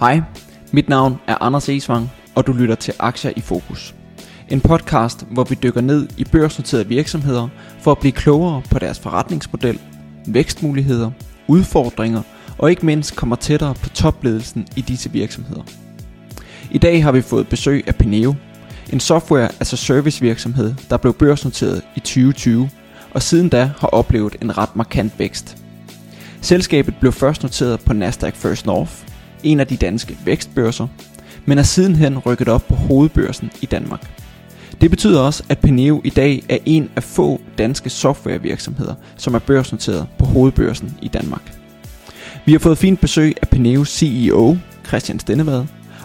Hej, mit navn er Anders Esvang, og du lytter til Aktier i Fokus. En podcast, hvor vi dykker ned i børsnoterede virksomheder for at blive klogere på deres forretningsmodel, vækstmuligheder, udfordringer og ikke mindst kommer tættere på topledelsen i disse virksomheder. I dag har vi fået besøg af Peneo, en software as a service virksomhed, der blev børsnoteret i 2020 og siden da har oplevet en ret markant vækst. Selskabet blev først noteret på Nasdaq First North, en af de danske vækstbørser, men er sidenhen rykket op på hovedbørsen i Danmark. Det betyder også, at Peneo i dag er en af få danske softwarevirksomheder, som er børsnoteret på hovedbørsen i Danmark. Vi har fået fint besøg af Peneos CEO, Christian Stennevad,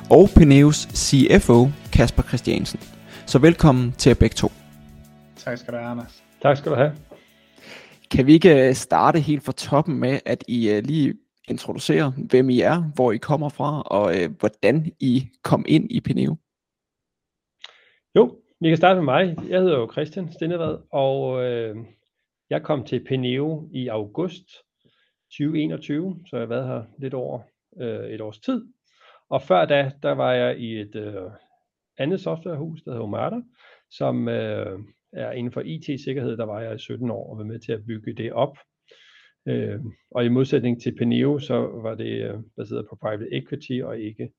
og Peneos CFO, Kasper Christiansen. Så velkommen til jer begge to. Tak skal du have, Anders. Tak skal du have. Kan vi ikke øh, starte helt fra toppen med, at I øh, lige introducerer, hvem I er, hvor I kommer fra, og øh, hvordan I kom ind i Pneu? Jo, vi kan starte med mig. Jeg hedder jo Christian Stennevad, og øh, jeg kom til Pneu i august 2021, så jeg har været her lidt over øh, et års tid. Og før da, der var jeg i et øh, andet softwarehus, der hedder Omada, som øh, er inden for IT-sikkerhed, der var jeg i 17 år og var med til at bygge det op. Øh, og i modsætning til Peneo, så var det øh, baseret på private equity og ikke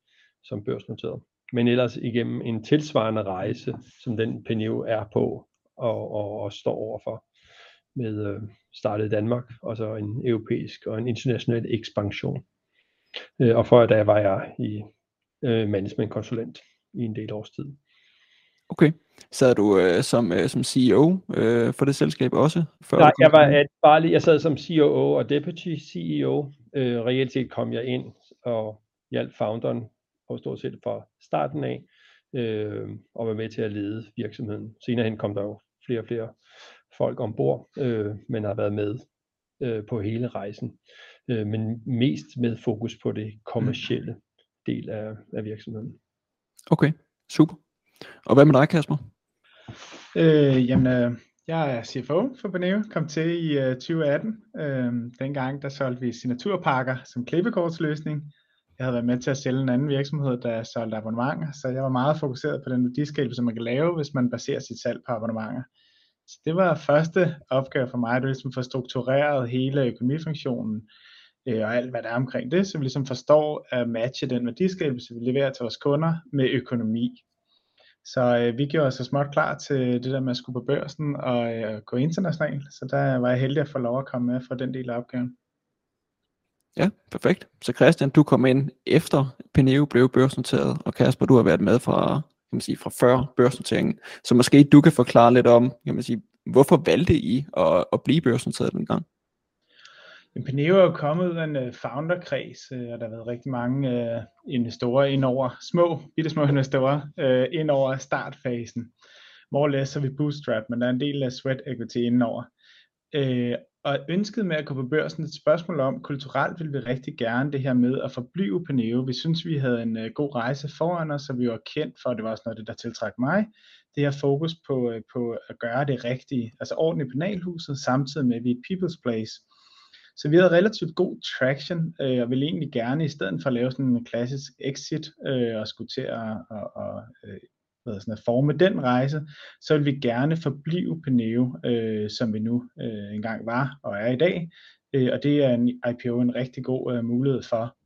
som børsnoteret. Men ellers igennem en tilsvarende rejse, som den Peneo er på og, og, og står overfor med øh, startet i Danmark, og så en europæisk og en international ekspansion. Øh, og før da var jeg i øh, managementkonsulent i en del års tid. Okay. Sad du øh, som, øh, som CEO øh, for det selskab også? Før Nej, jeg var at bare lige, jeg sad som COO og deputy CEO. Øh, reelt set kom jeg ind og hjalp founderen og stort set fra starten af, øh, og var med til at lede virksomheden. Senere hen kom der jo flere og flere folk ombord, øh, men har været med øh, på hele rejsen. Øh, men mest med fokus på det kommercielle del af, af virksomheden. Okay, super. Og hvad med dig, Kasper? Øh, jamen, øh, jeg er CFO for Beneo, kom til i øh, 2018. Øh, dengang der solgte vi signaturpakker som klippekortsløsning. Jeg havde været med til at sælge en anden virksomhed, der solgte abonnementer, så jeg var meget fokuseret på den værdiskabelse, man kan lave, hvis man baserer sit salg på abonnementer. Så det var første opgave for mig, det var ligesom få struktureret hele økonomifunktionen øh, og alt, hvad der er omkring det, så vi ligesom forstår at matche den værdiskabelse, vi leverer til vores kunder med økonomi. Så øh, vi gjorde os så småt klar til det der med at skulle på børsen og øh, gå internationalt. Så der var jeg heldig at få lov at komme med for den del af opgaven. Ja, perfekt. Så Christian, du kom ind efter Peneo blev børsnoteret, og Kasper, du har været med fra, kan man sige, fra før børsnoteringen. Så måske du kan forklare lidt om, kan man sige, hvorfor valgte I at, at blive børsnoteret den gang? Er jo kommet ud af en øh, founderkreds, øh, og der har været rigtig mange øh, investorer ind over, små, bitte små investorer, øh, ind over startfasen. More or less så vi bootstrap, men der er en del af sweat equity indover. Øh, og ønsket med at gå på børsen et spørgsmål om, kulturelt vil vi rigtig gerne det her med at forblive Paneo. Vi synes, vi havde en øh, god rejse foran os, og vi var kendt for, og det var også noget det, der tiltrak mig, det her fokus på, øh, på at gøre det rigtige, altså ordentligt penalhuset, samtidig med, at vi er et people's place. Så vi havde relativt god traction, øh, og ville egentlig gerne, i stedet for at lave sådan en klassisk exit, øh, og skulle til at, at, og, øh, at, sådan at forme den rejse, så vil vi gerne forblive Peneo, øh, som vi nu øh, engang var og er i dag. Øh, og det er en IPO en rigtig god øh, mulighed for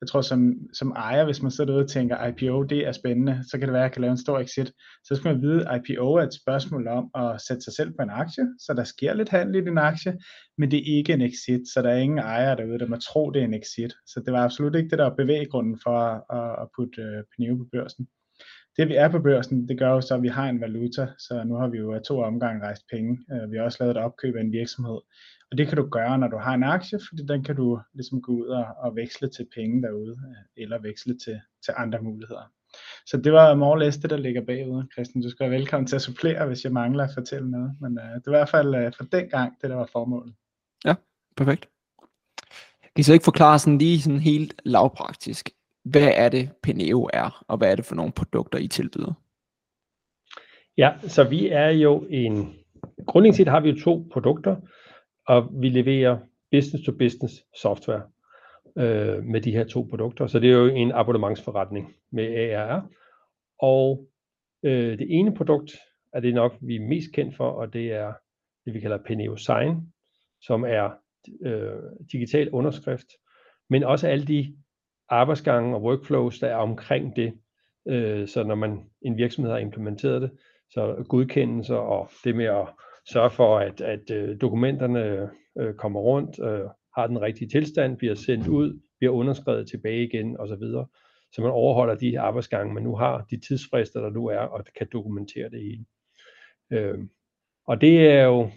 jeg tror som, som ejer, hvis man sidder derude og tænker, IPO det er spændende, så kan det være, at jeg kan lave en stor exit. Så skal man vide, at IPO er et spørgsmål om at sætte sig selv på en aktie, så der sker lidt handel i din aktie, men det er ikke en exit, så der er ingen ejer derude, der må tro, det er en exit. Så det var absolut ikke det, der var bevæggrunden for at, at putte uh, på børsen. Det vi er på børsen, det gør jo så, at vi har en valuta, så nu har vi jo to omgange rejst penge. Øh, vi har også lavet et opkøb af en virksomhed, og det kan du gøre, når du har en aktie, fordi den kan du ligesom gå ud og, og veksle til penge derude, øh, eller veksle til, til andre muligheder. Så det var more less det, der ligger bagud. Christian, du skal være velkommen til at supplere, hvis jeg mangler at fortælle noget. Men uh, det var i hvert fald uh, for den gang, det der var formålet. Ja, perfekt. Kan I så ikke forklare sådan lige sådan helt lavpraktisk, hvad er det Peneo er, og hvad er det for nogle produkter, I tilbyder? Ja, så vi er jo en, grundlæggende set har vi jo to produkter og vi leverer business to business software. øh, med de her to produkter. Så det er jo en abonnementsforretning med ARR. Og øh, det ene produkt er det nok, vi er mest kendt for, og det er det, vi kalder Peneo Sign, som er øh, digital underskrift, men også alle de arbejdsgange og workflows, der er omkring det. Øh, så når man en virksomhed har implementeret det, så godkendelser og det med at sørge for, at, at øh, dokumenterne øh, kommer rundt, øh, har den rigtige tilstand, bliver sendt ud, bliver underskrevet tilbage igen osv. Så man overholder de arbejdsgange, man nu har, de tidsfrister, der nu er, og kan dokumentere det hele. Øh, og det er jo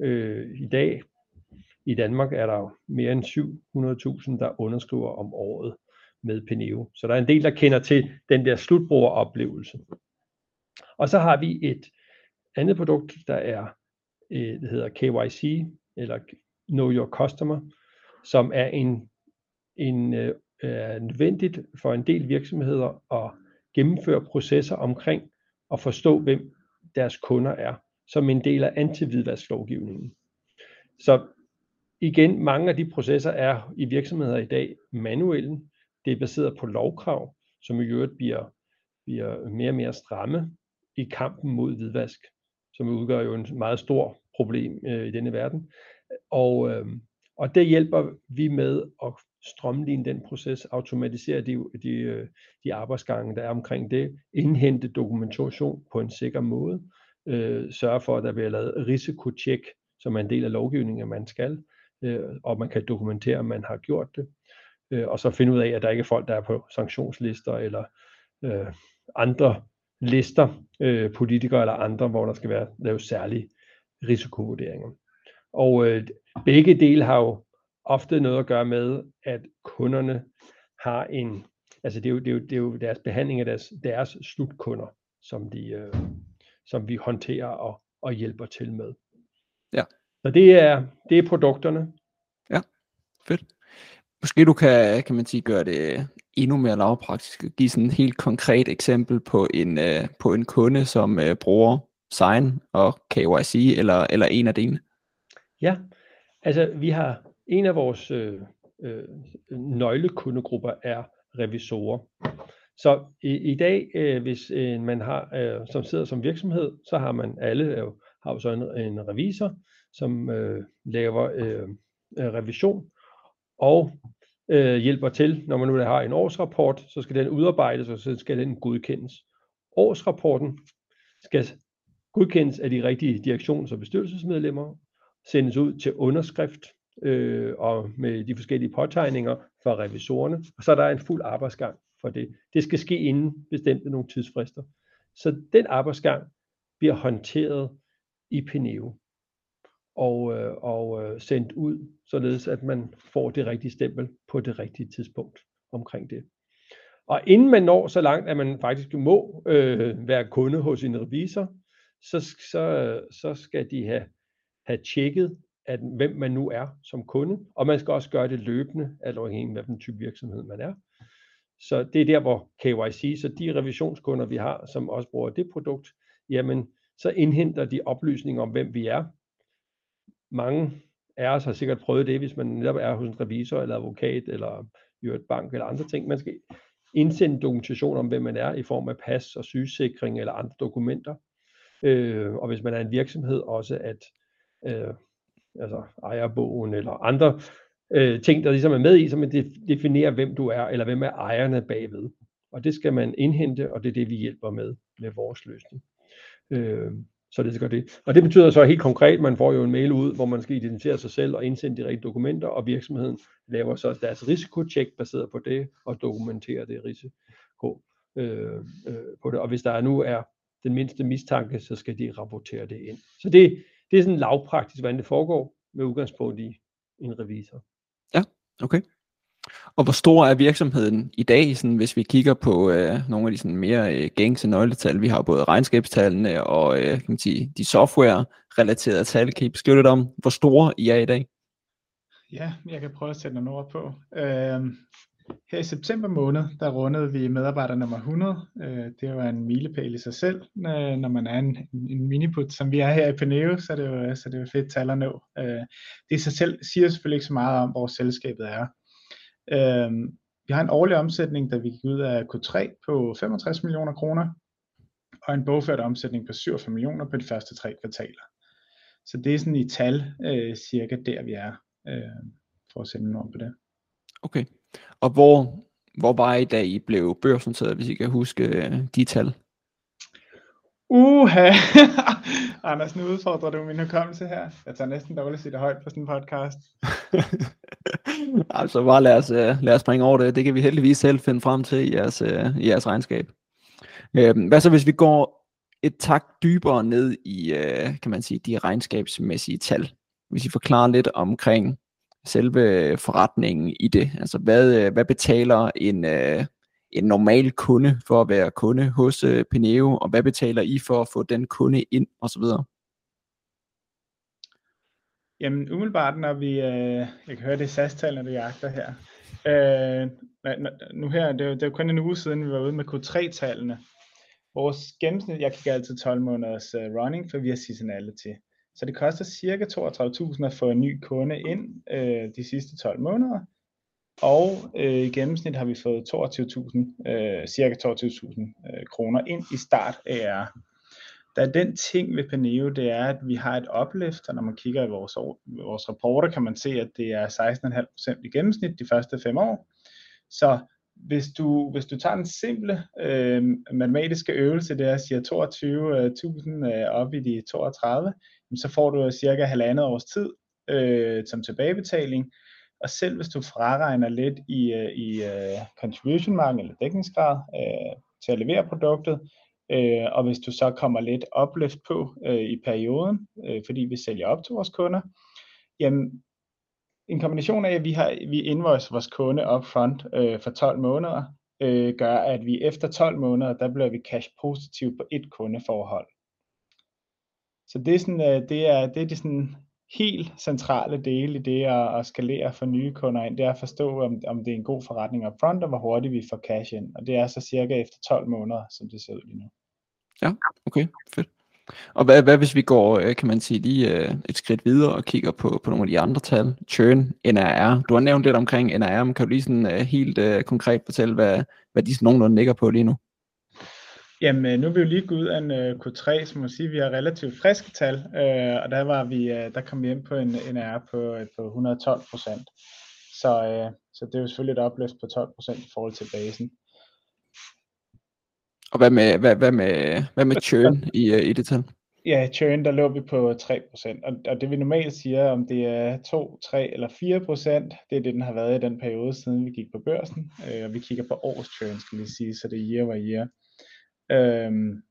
øh, i dag, i Danmark er der jo mere end 700.000, der underskriver om året med Peneo. Så der er en del, der kender til den der slutbrugeroplevelse. Og så har vi et andet produkt, der er, øh, det hedder KYC, eller Know Your Customer, som er en, en øh, er nødvendigt for en del virksomheder at gennemføre processer omkring at forstå, hvem deres kunder er, som en del af antividvasklovgivningen. Så igen, mange af de processer er i virksomheder i dag manuelle. Det er baseret på lovkrav, som i øvrigt bliver, bliver mere og mere stramme i kampen mod hvidvask, som udgør jo en meget stor problem øh, i denne verden. Og, øh, og det hjælper vi med at strømline den proces, automatisere de, de, øh, de arbejdsgange, der er omkring det, indhente dokumentation på en sikker måde, øh, sørge for, at der bliver lavet risikotjek, som er en del af lovgivningen, at man skal, øh, og man kan dokumentere, at man har gjort det, øh, og så finde ud af, at der ikke er folk, der er på sanktionslister eller øh, andre lister, øh, politikere eller andre, hvor der skal være lavet særlige risikovurderinger. Og øh, begge dele har jo ofte noget at gøre med, at kunderne har en, altså det er jo, det er jo, det er jo deres behandling af deres, deres slutkunder, som, de, øh, som vi håndterer og, og hjælper til med. Ja. Så det er, det er produkterne. Ja, fedt. Måske du kan, kan man sige, gøre det endnu mere lavpraktisk. Give sådan et helt konkret eksempel på en, øh, på en kunde, som øh, bruger Sign og KYC, eller, eller en af dine. Ja, altså vi har en af vores øh, øh, nøglekundegrupper er revisorer. Så i, i dag, øh, hvis øh, man har, øh, som sidder som virksomhed, så har man alle øh, har jo så en, en revisor, som øh, laver øh, øh revision og øh, hjælper til, når man nu har en årsrapport, så skal den udarbejdes, og så skal den godkendes. Årsrapporten skal godkendes af de rigtige direktions- og bestyrelsesmedlemmer, sendes ud til underskrift øh, og med de forskellige påtegninger fra revisorerne, og så er der en fuld arbejdsgang for det. Det skal ske inden bestemte nogle tidsfrister. Så den arbejdsgang bliver håndteret i Peneo og, øh, og øh, sendt ud, således at man får det rigtige stempel på det rigtige tidspunkt omkring det. Og inden man når så langt, at man faktisk må øh, være kunde hos en revisor, så, så, så skal de have, have tjekket, at hvem man nu er som kunde, og man skal også gøre det løbende, alt afhængig af hvilken type virksomhed man er. Så det er der, hvor KYC, så de revisionskunder, vi har, som også bruger det produkt, jamen, så indhenter de oplysninger om, hvem vi er. Mange af os har sikkert prøvet det, hvis man netop er hos en revisor, eller advokat, eller i et bank, eller andre ting. Man skal indsende dokumentation om, hvem man er, i form af pas og sygesikring, eller andre dokumenter. Øh, og hvis man er en virksomhed, også at øh, altså ejerbogen eller andre øh, ting, der ligesom er med i, så man definerer, hvem du er, eller hvem er ejerne bagved. Og det skal man indhente, og det er det, vi hjælper med med vores løsning. Øh, så det gør det. Og det betyder så helt konkret, at man får jo en mail ud, hvor man skal identificere sig selv og indsende de rigtige dokumenter, og virksomheden laver så deres risikotjek baseret på det, og dokumenterer det risiko øh, øh, på det. Og hvis der nu er den mindste mistanke, så skal de rapportere det ind. Så det, det er sådan lavpraktisk, hvordan det foregår med udgangspunkt i en revisor. Ja, okay. Og hvor stor er virksomheden i dag, sådan, hvis vi kigger på øh, nogle af de sådan, mere øh, gængse nøgletal? Vi har både regnskabstallene og øh, kan man sige, de software-relaterede tal. Kan I beskrive lidt om, hvor store I er i dag? Ja, jeg kan prøve at sætte nogle ord på. Øh, her i september måned, der rundede vi medarbejder nummer 100. Øh, det var en milepæl i sig selv, øh, når man er en, en miniput, som vi er her i Peneo, så det er jo, så det er jo fedt tal at nå. Øh, det i sig selv siger selvfølgelig ikke så meget om, hvor selskabet er. Øhm, vi har en årlig omsætning, der vi gik ud af Q3 på 65 millioner kroner, og en bogført omsætning på 47 millioner på de første tre kvartaler. Så det er sådan i tal øh, cirka der vi er, øh, for at sætte noget på det. Okay, og hvor, hvor var I da I blev børsnoteret, hvis I kan huske øh, de tal? Uha! Anders, nu udfordrer du min hukommelse her. Jeg tager næsten dårligt at sige det højt på sådan en podcast. altså bare lad os, øh, lad os springe over det. Det kan vi heldigvis selv finde frem til i jeres, øh, i jeres regnskab. Øhm, hvad så hvis vi går et tak dybere ned i, øh, kan man sige, de regnskabsmæssige tal? Hvis I forklarer lidt omkring selve forretningen i det. Altså hvad, hvad betaler en, uh, en normal kunde for at være kunde hos øh, Pineo, og hvad betaler I for at få den kunde ind osv.? Jamen umiddelbart, når vi, øh, jeg kan høre det SAS-tallene, du jagter her. Øh, nu her, det er, det er kun en uge siden, vi var ude med Q3-tallene. Vores gennemsnit, jeg kigger altid 12 måneders uh, running, for vi har seasonality. Så det koster cirka 32.000 at få en ny kunde ind øh, de sidste 12 måneder. Og øh, i gennemsnit har vi fået 22.000, øh, cirka 22.000 øh, kroner ind i start AR. Der er den ting ved Paneo, det er, at vi har et opløft, og når man kigger i vores, vores rapporter, kan man se, at det er 16,5% i gennemsnit de første fem år. Så hvis du, hvis du tager den simple øh, matematiske øvelse, det er at sige 22.000 øh, op i de 32, så får du cirka halvandet års tid øh, som tilbagebetaling, og selv hvis du fraregner lidt i, øh, i uh, contribution margin eller dækningsgrad uh, til at levere produktet, uh, og hvis du så kommer lidt opløft på uh, i perioden, uh, fordi vi sælger op til vores kunder, jamen en kombination af, at vi har vi invoice vores kunde upfront uh, for 12 måneder, uh, gør, at vi efter 12 måneder, der bliver vi cash positiv på et kundeforhold. Så det er sådan, uh, det er, det er det sådan helt centrale dele i det at, at skalere for nye kunder ind, det er at forstå, om, om det er en god forretning upfront, og hvor hurtigt vi får cash ind. Og det er så cirka efter 12 måneder, som det ser ud lige nu. Ja, okay, fedt. Og hvad, hvad hvis vi går, øh, kan man sige, lige øh, et skridt videre og kigger på, på nogle af de andre tal? Churn, NRR. Du har nævnt lidt omkring NRR, men kan du lige sådan øh, helt konkret fortælle, hvad, hvad de sådan nogenlunde ligger på lige nu? Jamen, nu er vi jo lige gået ud af en uh, Q3, som må sige, vi har relativt friske tal, uh, og der var vi, uh, der kom vi ind på en NR på, på 112 procent. Så, uh, så det er jo selvfølgelig et opløft på 12 procent i forhold til basen. Og hvad med, hvad, hvad med, hvad med churn i, i det tal? Ja, churn, der lå vi på 3%, og, og det vi normalt siger, om det er 2, 3 eller 4%, det er det, den har været i den periode, siden vi gik på børsen, uh, og vi kigger på års churn, skal vi sige, så det er year over year. Øhm,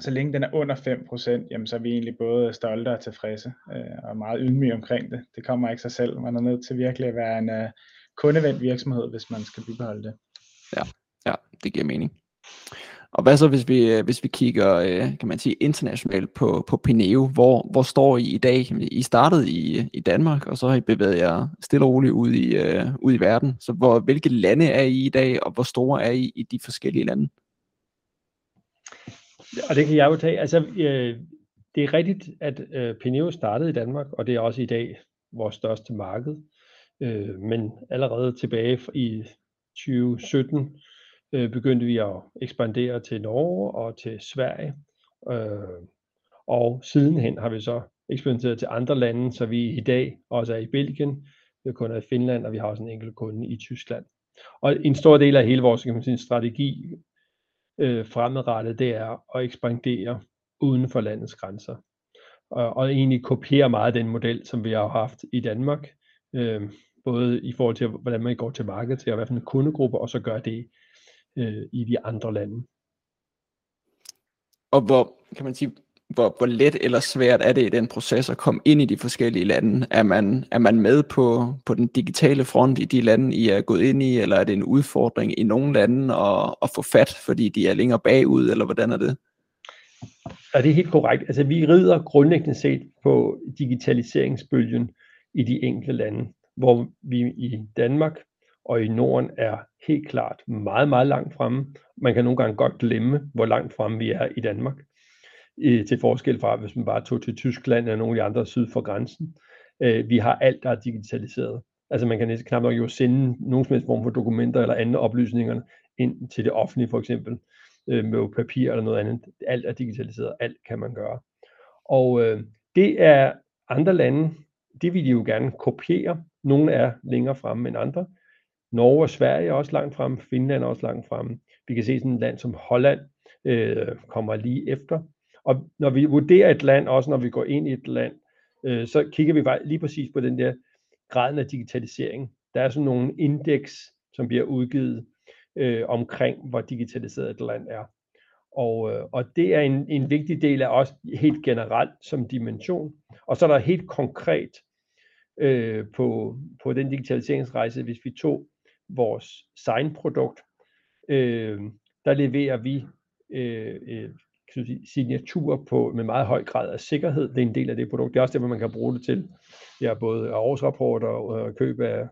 så længe den er under 5%, jamen så er vi egentlig både stolte og tilfredse øh, og meget ydmyge omkring det. Det kommer ikke sig selv. Man er nødt til virkelig at være en øh, kundevendt virksomhed, hvis man skal bibeholde det. Ja, ja, det giver mening. Og hvad så, hvis vi, øh, hvis vi kigger, øh, kan man sige, internationalt på, på Pineo, hvor, hvor står I i dag? I startede i, i Danmark, og så har I bevæget jer stille og roligt ud i, uh, ud i verden. Så hvor, hvilke lande er I i dag, og hvor store er I i de forskellige lande? Og det kan jeg jo tage. Altså, øh, det er rigtigt, at øh, Pineo startede i Danmark, og det er også i dag vores største marked. Øh, men allerede tilbage i 2017 øh, begyndte vi at ekspandere til Norge og til Sverige. Øh, og sidenhen har vi så ekspanderet til andre lande, så vi i dag også er i Belgien, vi har kunder i Finland, og vi har også en enkelt kunde i Tyskland. Og en stor del af hele vores kan man sige, strategi øh, fremadrettet, det er at ekspandere uden for landets grænser. Og, og egentlig kopiere meget den model, som vi har haft i Danmark, øh, både i forhold til, hvordan man går til markedet til, og hvad for en kundegruppe, og så gør det øh, i de andre lande. Og hvor, kan man sige, hvor, hvor let eller svært er det i den proces at komme ind i de forskellige lande? Er man, er man med på, på den digitale front i de lande, I er gået ind i, eller er det en udfordring i nogle lande at, at få fat, fordi de er længere bagud, eller hvordan er det? Ja, det er helt korrekt. Altså, vi rider grundlæggende set på digitaliseringsbølgen i de enkelte lande, hvor vi i Danmark og i Norden er helt klart meget, meget langt fremme. Man kan nogle gange godt glemme, hvor langt fremme vi er i Danmark i, til forskel fra, hvis man bare tog til Tyskland eller nogle af de andre syd for grænsen. Øh, vi har alt, der er digitaliseret. Altså man kan næsten knap nok jo sende nogen som helst form for dokumenter eller andre oplysninger ind til det offentlige for eksempel øh, med papir eller noget andet. Alt er digitaliseret, alt kan man gøre. Og øh, det er andre lande, det vil de jo gerne kopiere. Nogle er længere fremme end andre. Norge og Sverige er også langt fremme, Finland er også langt fremme. Vi kan se sådan et land som Holland øh, kommer lige efter. Og når vi vurderer et land, også når vi går ind i et land, øh, så kigger vi bare lige præcis på den der graden af digitalisering. Der er sådan nogle indeks, som bliver udgivet øh, omkring, hvor digitaliseret et land er. Og, øh, og det er en, en vigtig del af os helt generelt som dimension. Og så er der helt konkret øh, på, på den digitaliseringsrejse, hvis vi tog vores signprodukt, øh, der leverer vi øh, øh, signaturer på med meget høj grad af sikkerhed. Det er en del af det produkt. Det er også det, man kan bruge det til. Ja, både årsrapporter og køb af,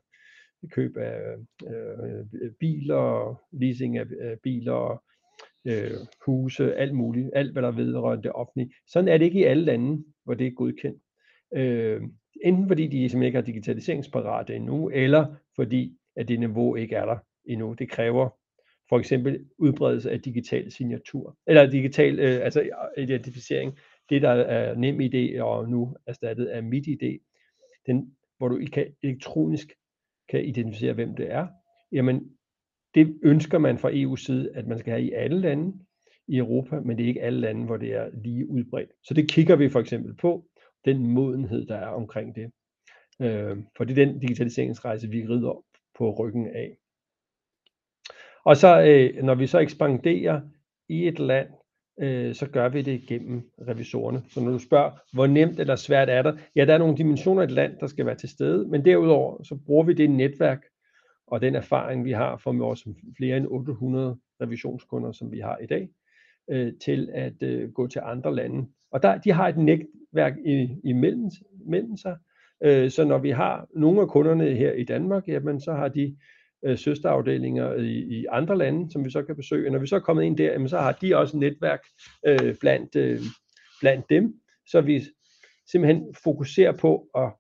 køb af øh, biler, leasing af, øh, biler, øh, huse, alt muligt, alt hvad der vedrører det offentlige. Sådan er det ikke i alle lande, hvor det er godkendt. Øh, enten fordi de simpelthen ikke er digitaliseringsparate endnu, eller fordi at det niveau ikke er der endnu. Det kræver for eksempel udbredelse af digital signatur, eller digital øh, altså identificering. Det der er nem idé og nu erstattet af mit idé, den, hvor du kan elektronisk kan identificere, hvem det er, jamen det ønsker man fra EU's side, at man skal have i alle lande i Europa, men det er ikke alle lande, hvor det er lige udbredt. Så det kigger vi for eksempel på, den modenhed, der er omkring det. Øh, for det er den digitaliseringsrejse, vi rider på ryggen af. Og så øh, når vi så ekspanderer i et land, øh, så gør vi det gennem revisorerne. Så når du spørger, hvor nemt eller svært er det, ja, der er nogle dimensioner i et land, der skal være til stede, men derudover så bruger vi det netværk og den erfaring, vi har fra vores flere end 800 revisionskunder, som vi har i dag, øh, til at øh, gå til andre lande. Og der, de har et netværk i, imellem, imellem sig, øh, så når vi har nogle af kunderne her i Danmark, jamen så har de øh, søsterafdelinger i, i andre lande, som vi så kan besøge. Når vi så er kommet ind der, jamen, så har de også et netværk øh, blandt, øh, blandt dem, så vi simpelthen fokuserer på at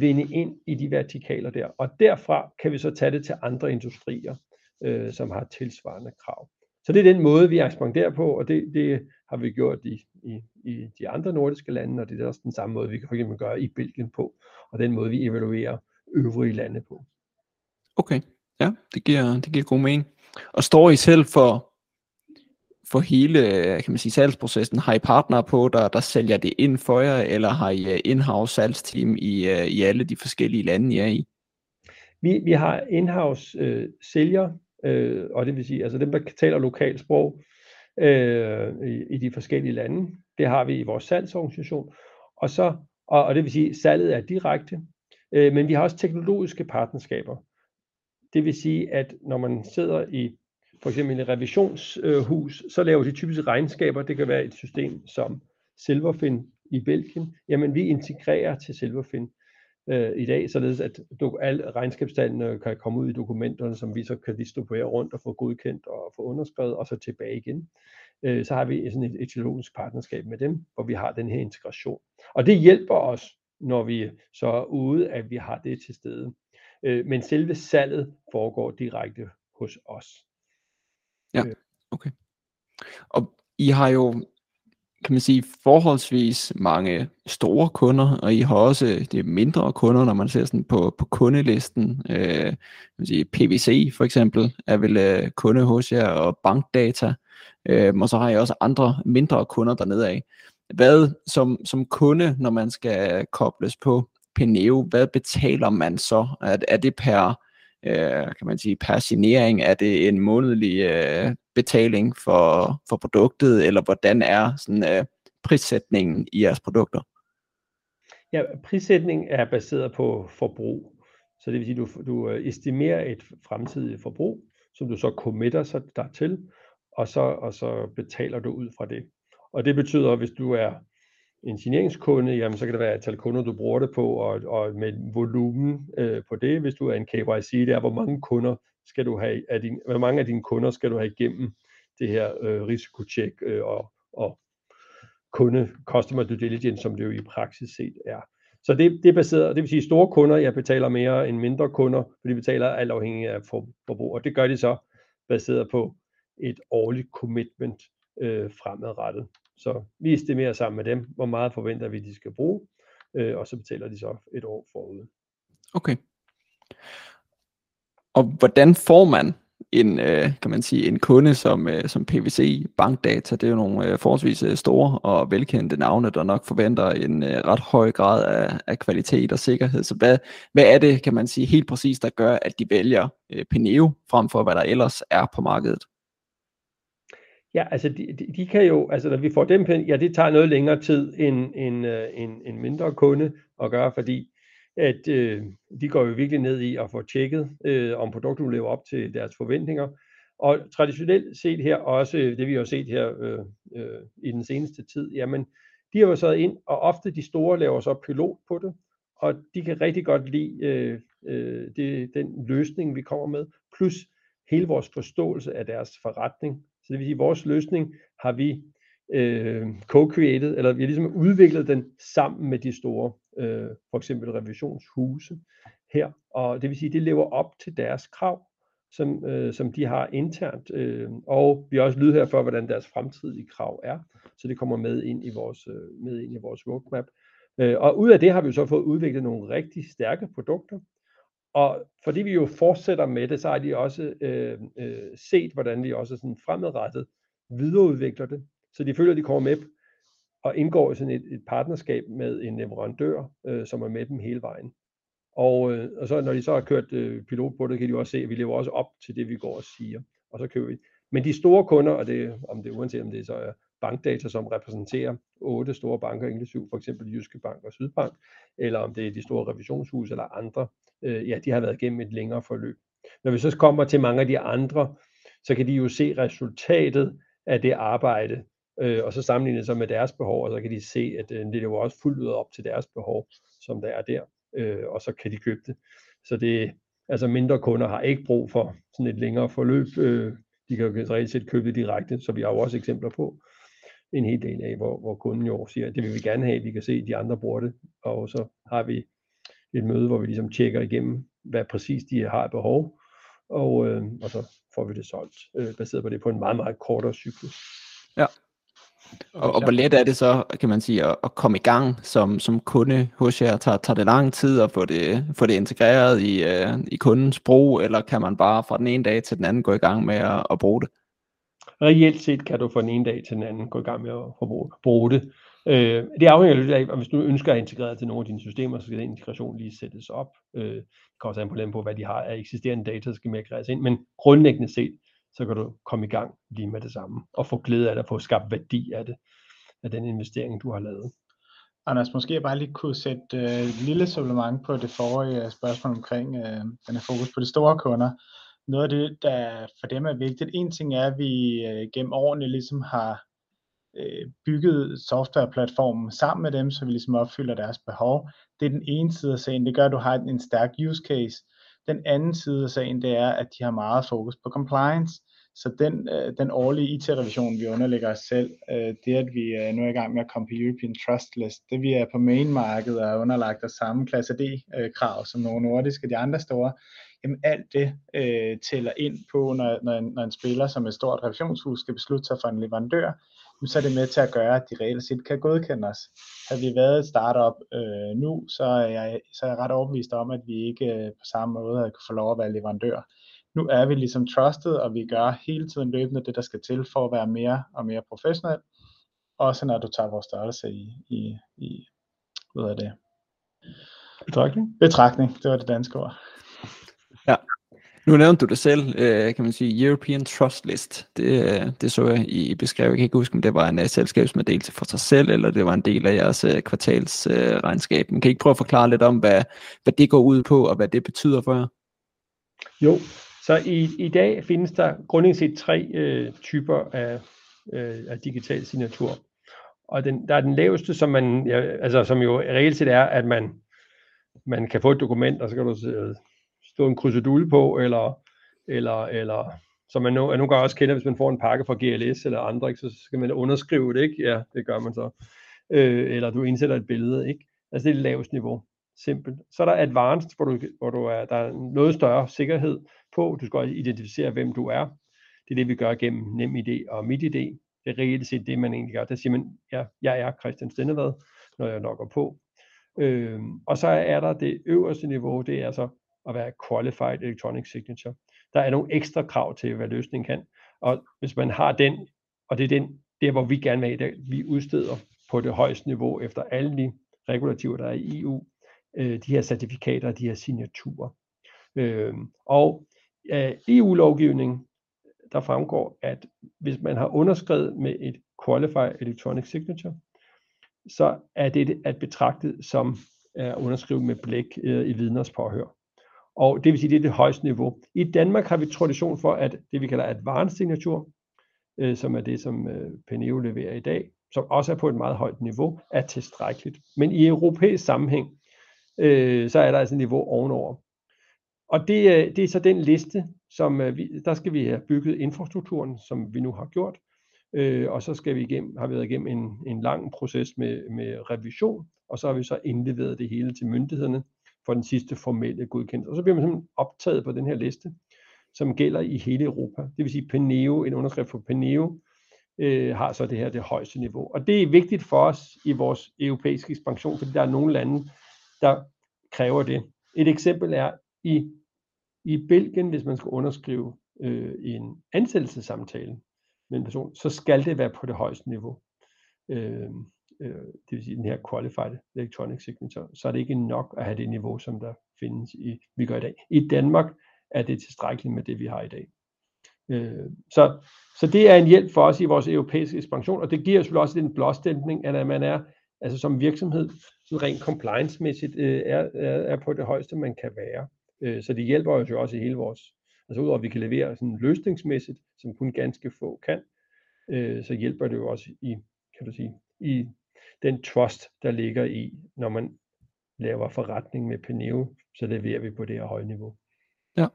vinde ind i de vertikaler der. Og derfra kan vi så tage det til andre industrier, øh, som har tilsvarende krav. Så det er den måde, vi ekspanderer på, og det, det har vi gjort i, i, i de andre nordiske lande, og det er også den samme måde, vi kan for eksempel gøre i Belgien på, og den måde, vi evaluerer øvrige lande på. Okay. Ja, det giver, det giver god mening. Og står I selv for, for hele kan man sige, salgsprocessen? Har I partnere på, der, der sælger det ind for jer, eller har I øh, in-house salgsteam i, øh, i alle de forskellige lande, I er i? Vi, vi har in-house øh, sælger, øh, og det vil sige, altså dem, der taler lokalt sprog øh, i, i de forskellige lande. Det har vi i vores salgsorganisation. Og, så, og, og det vil sige, salget er direkte, øh, men vi har også teknologiske partnerskaber. Det vil sige, at når man sidder i for eksempel et revisionshus, øh, så laver de typiske regnskaber. Det kan være et system som Silverfin i Belgien. Jamen, vi integrerer til Silverfin øh, i dag, således at alle regnskabstallene kan komme ud i dokumenterne, som vi så kan distribuere rundt og få godkendt og få underskrevet, og så tilbage igen. Øh, så har vi sådan et etiologisk partnerskab med dem, hvor vi har den her integration. Og det hjælper os, når vi så er ude, at vi har det til stede. Øh, men selve salget foregår direkte hos os. Ja, øh. okay. Og I har jo, kan man sige, forholdsvis mange store kunder, og I har også de mindre kunder, når man ser sådan på, på kundelisten. Øh, kan man sige, PVC for eksempel er vel øh, kunde hos jer, og bankdata. Øh, og så har I også andre mindre kunder dernede af. Hvad som, som kunde, når man skal kobles på Peneo, hvad betaler man så? Er, er det per, øh, kan man sige, per signering? Er det en månedlig øh, betaling for, for produktet, eller hvordan er sådan, øh, prissætningen i jeres produkter? Ja, prissætning er baseret på forbrug. Så det vil sige, du, du øh, estimerer et fremtidigt forbrug, som du så committer sig dertil, og så, og så betaler du ud fra det. Og det betyder, at hvis du er en signeringskunde, jamen så kan det være et tal kunder, du bruger det på, og, og med volumen øh, på det. Hvis du er en KYC, det er, hvor mange kunder skal du have, af din, hvor mange af dine kunder skal du have igennem det her øh, risikotjek øh, og, og kunde customer due diligence, som det jo i praksis set er. Så det, det er baseret, det vil sige store kunder, jeg betaler mere end mindre kunder, for de betaler alt afhængig af forbrug, og det gør de så baseret på et årligt commitment øh, fremadrettet. Så vi estimerer sammen med dem, hvor meget forventer vi, de skal bruge, øh, og så betaler de så et år forud. Okay. Og hvordan får man en, øh, kan man sige, en kunde som, øh, som PVC Bankdata? Det er jo nogle øh, forholdsvis øh, store og velkendte navne, der nok forventer en øh, ret høj grad af, af kvalitet og sikkerhed. Så hvad, hvad er det, kan man sige, helt præcis, der gør, at de vælger øh, Peneo frem for, hvad der ellers er på markedet? Ja, altså de, de, de kan jo, altså når vi får dem, ja det tager noget længere tid end en, øh, en, en mindre kunde at gøre, fordi at øh, de går jo virkelig ned i at få tjekket, øh, om produktet lever op til deres forventninger. Og traditionelt set her, også det vi har set her øh, øh, i den seneste tid, jamen de har jo så ind, og ofte de store laver så pilot på det, og de kan rigtig godt lide øh, øh, det, den løsning, vi kommer med, plus hele vores forståelse af deres forretning. Så det vil sige, at vores løsning har vi øh, co-created, eller vi har ligesom udviklet den sammen med de store, øh, for eksempel revisionshuse her, og det vil sige, det lever op til deres krav, som, øh, som de har internt, øh, og vi har også lyd her for, hvordan deres fremtidige krav er, så det kommer med ind i vores, øh, med ind i vores roadmap. Øh, og ud af det har vi så fået udviklet nogle rigtig stærke produkter, og fordi vi jo fortsætter med det, så har de også øh, øh, set, hvordan vi også sådan fremadrettet videreudvikler det. Så de føler, at de kommer med og indgår i sådan et, et partnerskab med en leverandør, øh, som er med dem hele vejen. Og, øh, og så når de så har kørt øh, pilot på det, kan de også se, at vi lever også op til det, vi går og siger. Og så køber vi. Men de store kunder, og det, om det uanset om det så er bankdata, som repræsenterer otte store banker, inklusiv for eksempel Jyske Bank og Sydbank, eller om det er de store revisionshus eller andre, øh, ja, de har været igennem et længere forløb. Når vi så kommer til mange af de andre, så kan de jo se resultatet af det arbejde, øh, og så sammenligne sig med deres behov, og så kan de se, at øh, det lever også fuldt ud op til deres behov, som der er der, øh, og så kan de købe det. Så det, altså mindre kunder har ikke brug for sådan et længere forløb. Øh, de kan jo reelt set købe det direkte, så vi har jo også eksempler på en hel del af, hvor, hvor kunden jo siger, at det vil vi gerne have, vi kan se, at de andre bruger det, og så har vi et møde, hvor vi ligesom tjekker igennem, hvad præcis de har behov, og, øh, og så får vi det solgt, øh, baseret på det på en meget, meget kortere cyklus. Ja. Og, og hvor let er det så, kan man sige, at, at komme i gang som, som kunde hos jer? Tager, tager det lang tid at få det, få det integreret i, uh, i kundens brug, eller kan man bare fra den ene dag til den anden gå i gang med at, at bruge det? Reelt set kan du fra den ene dag til den anden gå i gang med at bruge, bruge det. Øh, det afhænger lidt af, om hvis du ønsker at integrere til nogle af dine systemer, så skal den integration lige sættes op. Øh, det kommer også an på, på, hvad de har af eksisterende data, der skal migreres ind. Men grundlæggende set, så kan du komme i gang lige med det samme, og få glæde af det, og få skabt værdi af det, af den investering, du har lavet. Anders, måske jeg bare lige kunne sætte øh, et lille supplement på det forrige øh, spørgsmål omkring øh, den her fokus på de store kunder. Noget af det, der for dem er vigtigt, en ting er, at vi øh, gennem årene ligesom har øh, bygget softwareplatformen sammen med dem, så vi ligesom opfylder deres behov. Det er den ene side af sagen, det gør, at du har en stærk use case. Den anden side af sagen, det er, at de har meget fokus på compliance. Så den, øh, den årlige IT-revision, vi underlægger os selv, øh, det at vi øh, nu er i gang med at komme på European Trust List, det vi er på main-markedet og er underlagt af samme klasse D-krav øh, som nogle nordiske de andre store, jamen alt det øh, tæller ind på, når, når, en, når en spiller som et stort revisionshus skal beslutte sig for en leverandør, så er det med til at gøre, at de reelt set kan godkende os. Har vi været et startup øh, nu, så er, jeg, så er jeg ret overbevist om, at vi ikke øh, på samme måde havde kunne få lov at være leverandør. Nu er vi ligesom trusted, og vi gør hele tiden løbende det, der skal til for at være mere og mere professionel. Også når du tager vores størrelse i, i, i hvad er det? Betragtning. Betragtning, det var det danske ord. Ja. Nu nævnte du det selv, øh, kan man sige, European Trust List. Det, øh, det så jeg i beskrevet. Jeg kan ikke huske, om det var en uh, selskabsmeddelelse for sig selv, eller det var en del af jeres uh, kvartalsregnskab. Uh, Men kan I ikke prøve at forklare lidt om, hvad, hvad det går ud på, og hvad det betyder for jer? Jo, så i, i dag findes der grundlæggende set tre øh, typer af, øh, af digital signatur. Og den, der er den laveste, som, man, ja, altså, som jo reelt set er, at man, man kan få et dokument, og så kan du stå en krydsedule på, eller, eller, eller som man nu, nogle gange også kender, hvis man får en pakke fra GLS eller andre, ikke, så skal man underskrive det, ikke? Ja, det gør man så. Øh, eller du indsætter et billede, ikke? Altså det er det laveste niveau. Simpelt. Så er der advanced, hvor, du, hvor du er, der er noget større sikkerhed på. Du skal identificere, hvem du er. Det er det, vi gør gennem NemID og MitID. Det er reelt set det, man egentlig gør. Der siger man, ja, jeg er Christian Stendevad, når jeg logger på. Øhm, og så er der det øverste niveau, det er så at være Qualified Electronic Signature. Der er nogle ekstra krav til, hvad løsningen kan. Og hvis man har den, og det er den, der hvor vi gerne vil have, vi udsteder på det højeste niveau efter alle de regulativer, der er i EU, øh, de her certifikater, de her signaturer. Øh, og af EU-lovgivning, der fremgår, at hvis man har underskrevet med et Qualified Electronic Signature, så er det at betragte som er underskrevet med blæk øh, i vidners påhør. Og det vil sige, det er det højeste niveau. I Danmark har vi tradition for, at det vi kalder advanced signatur, øh, som er det, som øh, Peneo leverer i dag, som også er på et meget højt niveau, er tilstrækkeligt. Men i europæisk sammenhæng, øh, så er der altså et niveau ovenover. Og det, øh, det er så den liste, som øh, vi, der skal vi have bygget infrastrukturen, som vi nu har gjort, øh, og så skal vi igennem, har vi været igennem en, en lang proces med, med revision, og så har vi så indleveret det hele til myndighederne for den sidste formelle godkendelse. Og så bliver man simpelthen optaget på den her liste, som gælder i hele Europa. Det vil sige, Peneo, en underskrift for Peneo, øh, har så det her det højeste niveau. Og det er vigtigt for os i vores europæiske ekspansion, fordi der er nogle lande, der kræver det. Et eksempel er i, i Belgien, hvis man skal underskrive øh, en ansættelsessamtale med en person, så skal det være på det højeste niveau. Øh, øh, det vil sige den her qualified electronic signature, så er det ikke nok at have det niveau, som der findes i, vi gør i dag. I Danmark er det tilstrækkeligt med det, vi har i dag. Øh, så, så det er en hjælp for os i vores europæiske ekspansion, og det giver selvfølgelig også en blåstempling, at man er altså som virksomhed rent compliance-mæssigt øh, er, er, er på det højeste, man kan være. Øh, så det hjælper os jo også i hele vores, altså udover at vi kan levere sådan løsningsmæssigt, som kun ganske få kan, øh, så hjælper det jo også i, kan du sige, i den trust, der ligger i, når man laver forretning med Peneo, så leverer vi på det her høje niveau. Ja.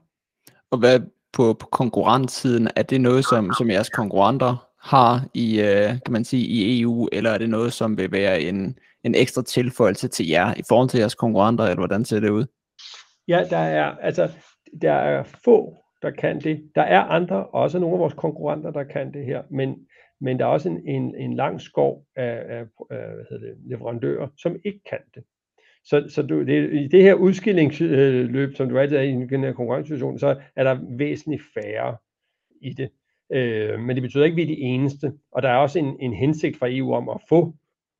Og hvad på, på konkurrentsiden, er det noget, som, som jeres konkurrenter har i, øh, kan man sige, i EU, eller er det noget, som vil være en, en ekstra tilføjelse til jer i forhold til jeres konkurrenter, eller hvordan ser det ud? Ja, der er, altså, der er få, der kan det. Der er andre, også nogle af vores konkurrenter, der kan det her, men, men der er også en, en, en lang skov af, af, af hvad hedder det, leverandører, som ikke kan det. Så, så du, det, i det her udskillingsløb, som du altid er i den her konkurrencesituation, så er der væsentligt færre i det. Øh, men det betyder ikke, at vi er de eneste. Og der er også en, en hensigt fra EU om at få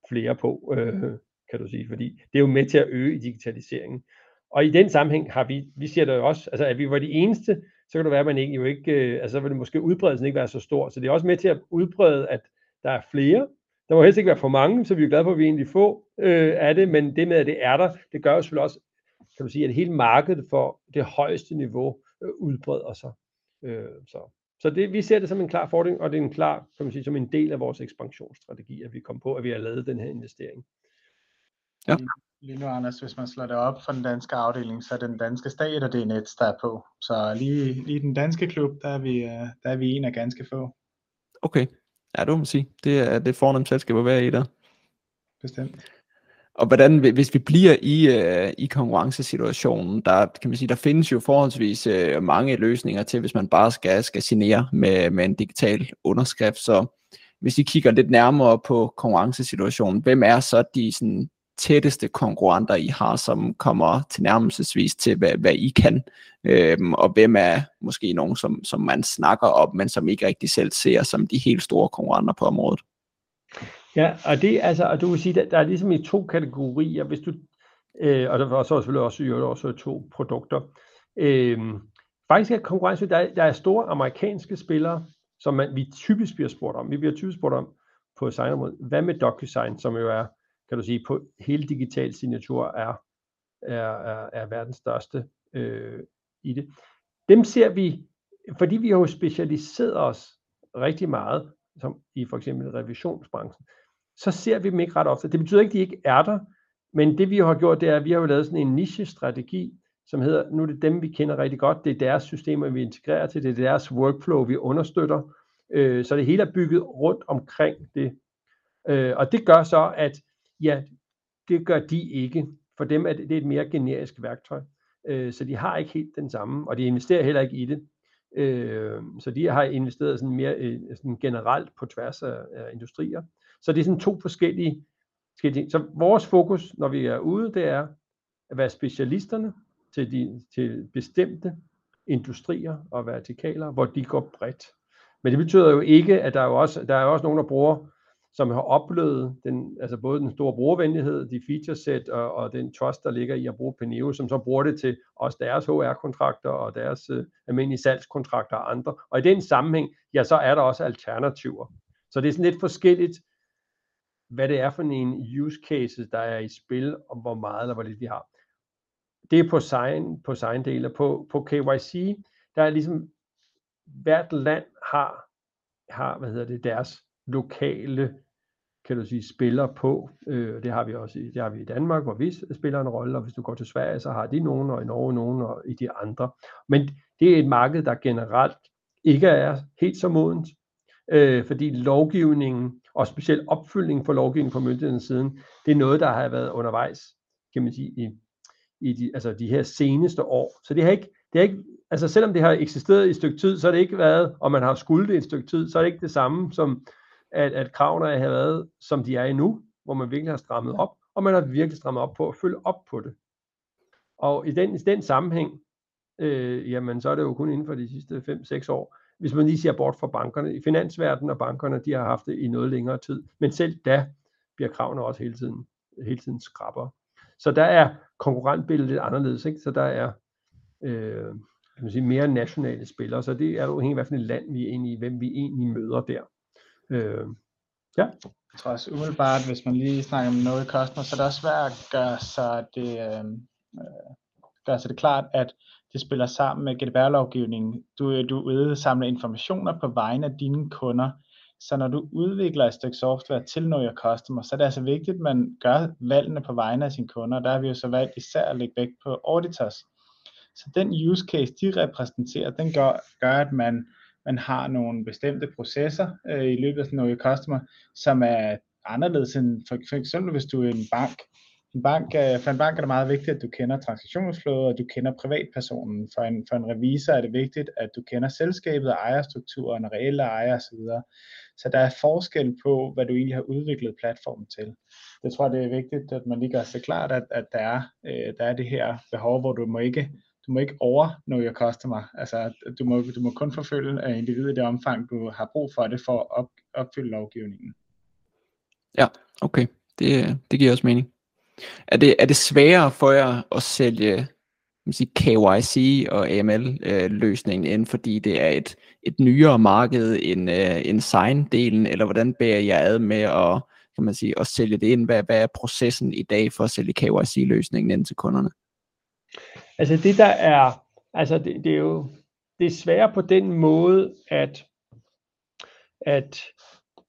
flere på, øh, kan du sige, fordi det er jo med til at øge digitaliseringen. Og i den sammenhæng har vi, vi siger det jo også, altså at vi var de eneste, så kan det være, at man ikke, jo ikke, øh, altså så vil det måske udbredelsen ikke være så stor. Så det er også med til at udbrede, at der er flere. Der må helst ikke være for mange, så vi er glade for, at vi egentlig får øh, af det, men det med, at det er der, det gør jo selvfølgelig også, kan du sige, at hele markedet for det højeste niveau øh, udbreder sig. Øh, så så det, vi ser det som en klar fordel, og det er en klar, kan man sige, som en del af vores ekspansionsstrategi, at vi kom på, at vi har lavet den her investering. Ja. Lige nu, Anders, hvis man slår det op for den danske afdeling, så er det den danske stat og det er net, der er på. Så lige, lige den danske klub, der er, vi, øh, der er vi en af ganske få. Okay, ja, det må man sige. Det er det fornemt selskab at være i der. Bestemt. Og hvordan, hvis vi bliver i, øh, i konkurrencesituationen, der kan man sige, der findes jo forholdsvis øh, mange løsninger til, hvis man bare skal, skal signere med, med en digital underskrift. Så hvis I kigger lidt nærmere på konkurrencesituationen, hvem er så de sådan, tætteste konkurrenter, I har, som kommer til nærmelsesvis til, hvad, hvad I kan, øhm, og hvem er måske nogen, som, som man snakker om, men som ikke rigtig selv ser som de helt store konkurrenter på området? Ja, og det altså, og du vil sige, der, der er ligesom i to kategorier, hvis du, øh, og der var så selvfølgelig også, jo, også to produkter. Øh, faktisk er konkurrence, der, der er store amerikanske spillere, som man, vi typisk bliver spurgt om. Vi bliver typisk spurgt om på signområdet, hvad med DocuSign, som jo er, kan du sige, på hele digital signatur er, er, er, er verdens største øh, i det. Dem ser vi, fordi vi har jo specialiseret os rigtig meget, som i for eksempel revisionsbranchen, så ser vi dem ikke ret ofte. Det betyder ikke, at de ikke er der, men det vi har gjort, det er, at vi har jo lavet sådan en niche-strategi, som hedder, nu er det dem, vi kender rigtig godt, det er deres systemer, vi integrerer til, det er deres workflow, vi understøtter, øh, så det hele er bygget rundt omkring det. Øh, og det gør så, at ja, det gør de ikke. For dem er det, det er et mere generisk værktøj. Øh, så de har ikke helt den samme, og de investerer heller ikke i det. Øh, så de har investeret sådan mere øh, sådan generelt på tværs af, af industrier. Så det er sådan to forskellige, forskellige ting. Så vores fokus, når vi er ude, det er at være specialisterne til, de, til bestemte industrier og vertikaler, hvor de går bredt. Men det betyder jo ikke, at der er jo også, der er jo også nogen, der bruger som har oplevet den, altså både den store brugervenlighed, de feature set og, og den trust, der ligger i at bruge Peneo, som så bruger det til også deres HR-kontrakter og deres øh, almindelige salgskontrakter og andre. Og i den sammenhæng, ja, så er der også alternativer. Så det er sådan lidt forskelligt, hvad det er for en use cases, der er i spil, og hvor meget eller hvor lidt vi har. Det er på sign, på sign dele. På, på KYC, der er ligesom, hvert land har, har hvad hedder det, deres lokale kan du sige, spiller på. Øh, det har vi også i, det har vi i Danmark, hvor vi spiller en rolle, og hvis du går til Sverige, så har de nogen, og i Norge nogen, og i de andre. Men det er et marked, der generelt ikke er helt så modent, øh, fordi lovgivningen, og specielt opfyldningen for lovgivningen fra myndighedens siden, det er noget, der har været undervejs, kan man sige, i, i de, altså de her seneste år. Så det har ikke, det har ikke, altså selvom det har eksisteret i et stykke tid, så har det ikke været, og man har skuldt det et stykke tid, så er det ikke det samme som, at, at kravene har været, som de er endnu, hvor man virkelig har strammet op, og man har virkelig strammet op på at følge op på det. Og i den, i den sammenhæng, øh, jamen så er det jo kun inden for de sidste 5-6 år, hvis man lige ser bort fra bankerne. I finansverdenen og bankerne, de har haft det i noget længere tid, men selv da bliver kravene også hele tiden, hele tiden skrabber. Så der er konkurrentbilledet lidt anderledes, ikke? så der er øh, kan man sige, mere nationale spillere, så det er jo helt hvad for et land vi er inde i, hvem vi egentlig møder der. Øh, ja. Jeg tror også umiddelbart, hvis man lige snakker om noget customer, så er det også svært at gøre sig det, øh, øh, gøre sig det klart, at det spiller sammen med GDPR-lovgivningen. Du, øh, du udsamler informationer på vegne af dine kunder, så når du udvikler et stykke software til Know Your Customer, så er det altså vigtigt, at man gør valgene på vegne af sine kunder. Der har vi jo så valgt især at lægge vægt på auditors. Så den use case, de repræsenterer, den gør, gør at man man har nogle bestemte processer øh, i løbet af sådan Your customer, som er anderledes end for, for eksempel hvis du er en bank. En bank for en bank er det meget vigtigt, at du kender transaktionsflådet, og du kender privatpersonen. For en, for en revisor er det vigtigt, at du kender selskabet, ejerstrukturen, reelle ejer osv. Så der er forskel på, hvad du egentlig har udviklet platformen til. Jeg tror, det er vigtigt, at man lige gør sig klart, at, at der, er, øh, der er det her behov, hvor du må ikke du må ikke over know your customer. Altså, du må, du må kun forfølge af individet i det omfang, du har brug for det for at op, opfylde lovgivningen. Ja, okay. Det, det giver også mening. Er det, er det sværere for jer at sælge man sige, KYC og AML-løsningen øh, ind, fordi det er et, et nyere marked end, øh, end sign-delen, eller hvordan bærer jeg ad med at, kan man sige, at sælge det ind? Hvad, hvad er processen i dag for at sælge KYC-løsningen ind til kunderne? Altså det der er, altså det, det er jo det er sværere på den måde, at, at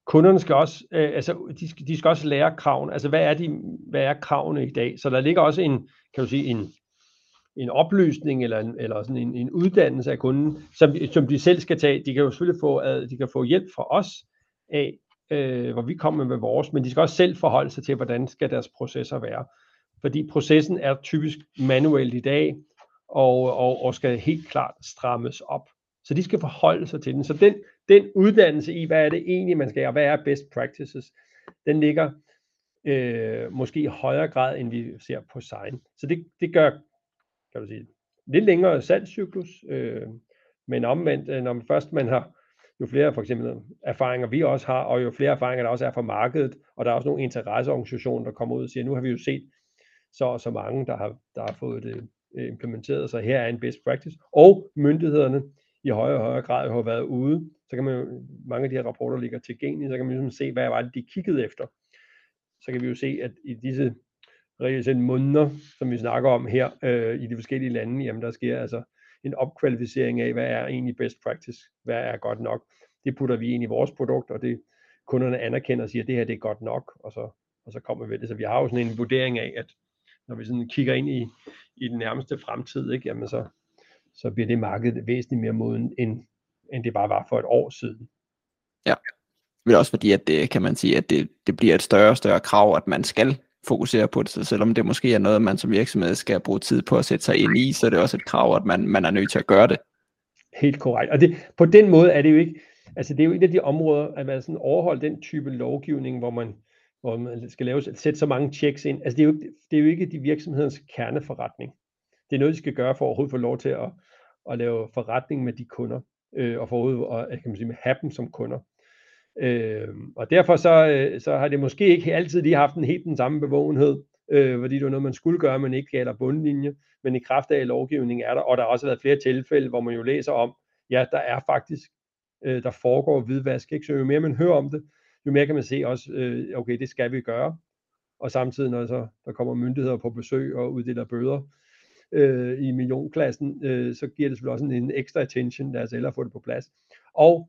kunderne skal også, øh, altså de skal, de skal også lære kravene. Altså hvad er, de, hvad er kravene i dag? Så der ligger også en, kan du sige, en, en oplysning eller, en, eller sådan en, en uddannelse af kunden, som, som de selv skal tage. De kan jo selvfølgelig få, de kan få hjælp fra os af, øh, hvor vi kommer med vores, men de skal også selv forholde sig til, hvordan skal deres processer være fordi processen er typisk manuelt i dag, og, og, og skal helt klart strammes op. Så de skal forholde sig til den. Så den, den uddannelse i, hvad er det egentlig, man skal, og hvad er best practices, den ligger øh, måske i højere grad, end vi ser på sign. Så det, det gør, kan du sige, lidt længere salgscyklus, øh, men omvendt, øh, når man først man har, jo flere for eksempel erfaringer vi også har, og jo flere erfaringer der også er fra markedet, og der er også nogle interesseorganisationer, der kommer ud og siger, nu har vi jo set så og så mange, der har, der har fået det implementeret, så her er en best practice. Og myndighederne i højere og højere grad har været ude, så kan man jo, mange af de her rapporter ligger tilgængelige, så kan man ligesom se, hvad var det, de kiggede efter. Så kan vi jo se, at i disse reelt måneder, som vi snakker om her øh, i de forskellige lande, jamen der sker altså en opkvalificering af, hvad er egentlig best practice, hvad er godt nok. Det putter vi ind i vores produkt, og det kunderne anerkender og siger, at det her det er godt nok, og så, og så kommer vi ved det. Så vi har jo sådan en vurdering af, at når vi sådan kigger ind i, i den nærmeste fremtid, ikke, jamen så, så bliver det marked væsentligt mere moden, end, end det bare var for et år siden. Ja, men også fordi, at det kan man sige, at det, det bliver et større og større krav, at man skal fokusere på det, så selvom det måske er noget, man som virksomhed skal bruge tid på at sætte sig ind i, så er det også et krav, at man, man er nødt til at gøre det. Helt korrekt. Og det, på den måde er det jo ikke, altså det er jo et af de områder, at man sådan overholder den type lovgivning, hvor man, hvor man skal lave, sætte så mange checks ind. Altså det er jo, det er jo ikke de virksomhedens kerneforretning. Det er noget, de skal gøre for at overhovedet få lov til at, at lave forretning med de kunder, øh, og for overhovedet at, øh, kan man sige, have dem som kunder. Øh, og derfor så, øh, så har det måske ikke altid lige haft en helt den samme bevågenhed, øh, fordi det var noget, man skulle gøre, men ikke kalder bundlinje. Men i kraft af lovgivningen er der, og der har også været flere tilfælde, hvor man jo læser om, ja, der er faktisk, øh, der foregår hvidvask, ikke? så jo mere man hører om det, jo mere kan man se også, øh, okay, det skal vi gøre. Og samtidig, når så, der kommer myndigheder på besøg og uddeler bøder øh, i millionklassen, øh, så giver det selvfølgelig også en, en ekstra attention, lad os hellere få det på plads. Og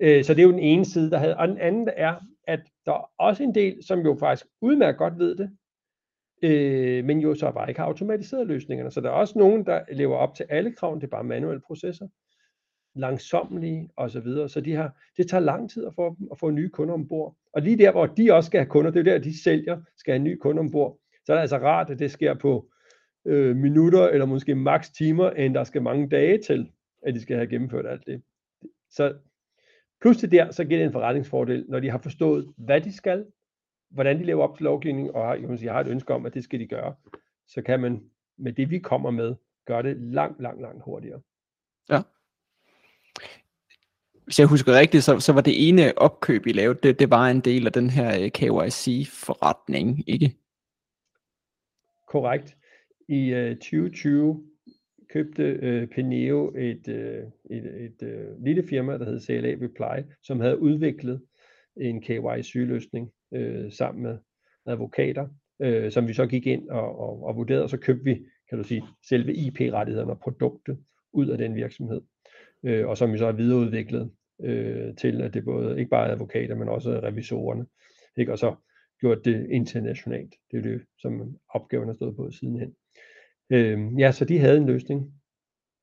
øh, så det er jo den ene side, der havde. Og den anden er, at der er også en del, som jo faktisk udmærket godt ved det, øh, men jo så bare ikke har automatiseret løsningerne. Så der er også nogen, der lever op til alle kravene, det er bare manuelle processer, langsommelige osv. Så de har, det tager lang tid at få, dem, at få nye kunder ombord. Og lige der, hvor de også skal have kunder, det er der, de sælger, skal have nye kunder ombord. Så er det altså rart, at det sker på øh, minutter eller måske maks timer, end der skal mange dage til, at de skal have gennemført alt det. Så pludselig der, så giver det en forretningsfordel, når de har forstået, hvad de skal, hvordan de lever op til lovgivningen, og har, man sige, har et ønske om, at det skal de gøre, så kan man med det, vi kommer med, gøre det langt, langt, langt hurtigere. Ja. Hvis jeg husker rigtigt, så, så var det ene opkøb, I lavede, det, det var en del af den her øh, KYC-forretning, ikke? Korrekt. I øh, 2020 købte øh, Peneo et, øh, et, et øh, lille firma, der hed CLA Reply, som havde udviklet en KYC-løsning øh, sammen med advokater, øh, som vi så gik ind og, og, og vurderede, og så købte vi, kan du sige, selve IP-rettighederne og produktet ud af den virksomhed, øh, og som vi så har videreudviklet øh, til, at det både ikke bare er advokater, men også revisorerne, ikke? og så gjort det internationalt. Det er det, som opgaven har stået på sidenhen. Øh, ja, så de havde en løsning.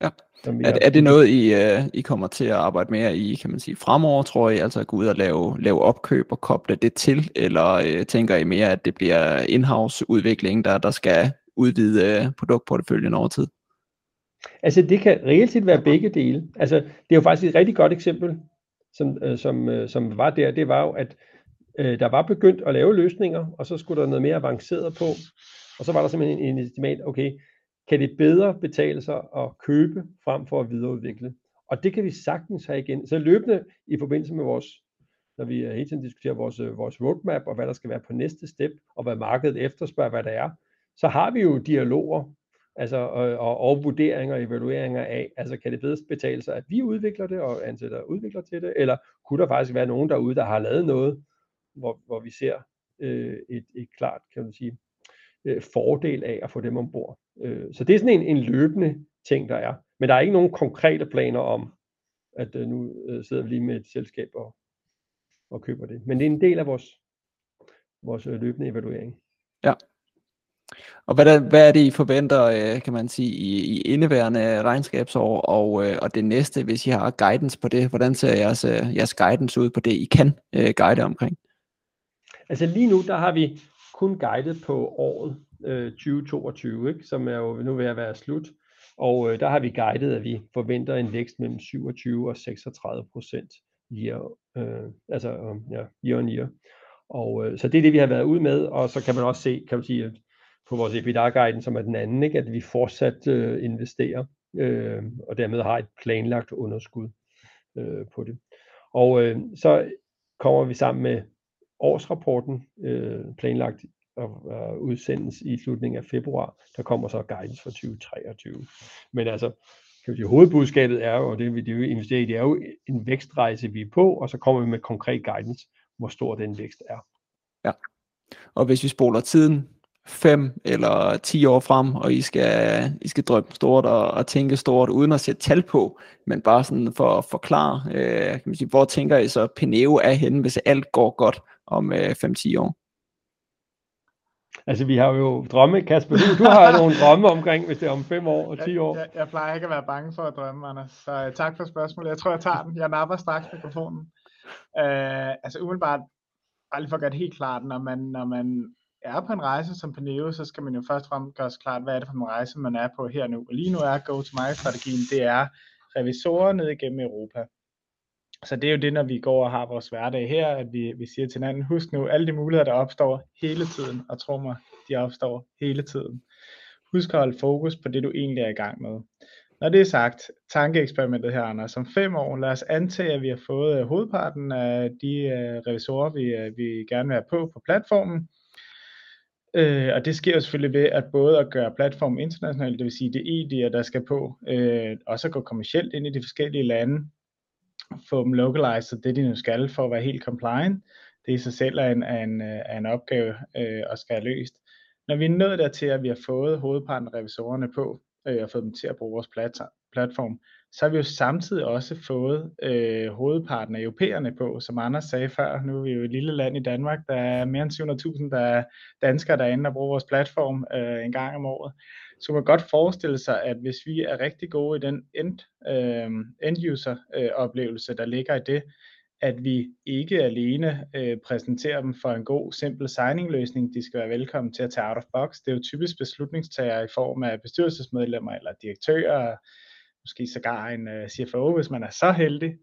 Ja. Er, er det noget, I, uh, I kommer til at arbejde mere i, kan man sige, fremover, tror I? Altså at gå ud og lave, lave opkøb og koble det til? Eller uh, tænker I mere, at det bliver in-house udvikling, der, der skal udvide uh, produktporteføljen over tid? Altså det kan reelt set være begge dele. Altså det er jo faktisk et rigtig godt eksempel, som, som, som var der. Det var jo, at uh, der var begyndt at lave løsninger, og så skulle der noget mere avanceret på. Og så var der simpelthen en, en estimat, okay, kan det bedre betale sig at købe frem for at videreudvikle. Og det kan vi sagtens have igen. Så løbende i forbindelse med vores, når vi hele tiden diskuterer vores, øh, vores roadmap og hvad der skal være på næste step, og hvad markedet efterspørger, hvad der er, så har vi jo dialoger altså, og, og, og vurderinger og evalueringer af, altså kan det bedre betale sig, at vi udvikler det og ansætter udvikler til det, eller kunne der faktisk være nogen derude, der har lavet noget, hvor, hvor vi ser øh, et, et klart, kan man sige, øh, fordel af at få dem ombord. Øh, så det er sådan en, en løbende ting, der er. Men der er ikke nogen konkrete planer om, at øh, nu øh, sidder vi lige med et selskab og, og køber det. Men det er en del af vores, vores øh, løbende evaluering. Ja. Og hvad er, hvad er det, I forventer, øh, kan man sige, i, i indeværende regnskabsår og, øh, og det næste, hvis I har guidance på det? Hvordan ser jeres, jeres guidance ud på det, I kan guide omkring? Altså lige nu, der har vi kun guidet på året øh, 2022, ikke? som er jo nu ved at være slut. Og øh, der har vi guidet, at vi forventer en vækst mellem 27 og 36 procent year, øh, altså, øh, ja, year on year. Og, øh, så det er det, vi har været ud med, og så kan man også se, kan man sige, på vores EBITDA-guiden, som er den anden, ikke? at vi fortsat øh, investerer, øh, og dermed har et planlagt underskud øh, på det. Og øh, så kommer vi sammen med årsrapporten, øh, planlagt at, at øh, udsendes i slutningen af februar. Der kommer så guidance for 2023. Men altså, kan sige, hovedbudskabet er jo, og det vi det, vi investerer i, det er jo en vækstrejse, vi er på, og så kommer vi med konkret guidance, hvor stor den vækst er. Ja, og hvis vi spoler tiden 5 eller 10 år frem, og I skal, I skal drømme stort og, og tænke stort, uden at sætte tal på, men bare sådan for at forklare, øh, kan man sige, hvor tænker I så Pneo er henne, hvis alt går godt om øh, 5-10 år? Altså, vi har jo drømme, Kasper. Du, du har nogle drømme omkring, hvis det er om 5 år og 10 år. Jeg, jeg, jeg plejer ikke at være bange for at drømme, Anders. Så uh, tak for spørgsmålet. Jeg tror, jeg tager den. Jeg napper straks mikrofonen. Uh, altså, umiddelbart, bare lige for at gøre det helt klart, når man, når man er på en rejse som Perneo, så skal man jo først og fremmest gøre sig klart, hvad er det for en rejse, man er på her nu. Og lige nu er go-to-market-strategien, det er revisorer ned igennem Europa. Så det er jo det, når vi går og har vores hverdag her, at vi, vi siger til hinanden, husk nu, alle de muligheder, der opstår hele tiden, og tro mig, de opstår hele tiden. Husk at holde fokus på det, du egentlig er i gang med. Når det er sagt, tankeeksperimentet her, Anders, om fem år, lad os antage, at vi har fået øh, hovedparten af de øh, revisorer, vi, øh, vi gerne vil have på på platformen. Øh, og det sker jo selvfølgelig ved at både at gøre platformen international, det vil sige det ED'er, der skal på, øh, og så gå kommercielt ind i de forskellige lande, få dem localized, det de nu skal for at være helt compliant. Det i sig selv er en, er en, er en opgave øh, og skal have løst. Når vi er nået dertil, at vi har fået hovedparten af revisorerne på, øh, og fået dem til at bruge vores platform, så har vi jo samtidig også fået øh, hovedparten af europæerne på, som Anders sagde før. Nu er vi jo et lille land i Danmark, der er mere end 700.000 der er danskere, der er inde og bruger vores platform øh, en gang om året. Så man kan godt forestille sig, at hvis vi er rigtig gode i den end, øh, end-user øh, oplevelse, der ligger i det, at vi ikke alene øh, præsenterer dem for en god, simpel signing-løsning. De skal være velkommen til at tage out of box. Det er jo typisk beslutningstager i form af bestyrelsesmedlemmer eller direktører, måske sågar en uh, øh, CFO, hvis man er så heldig,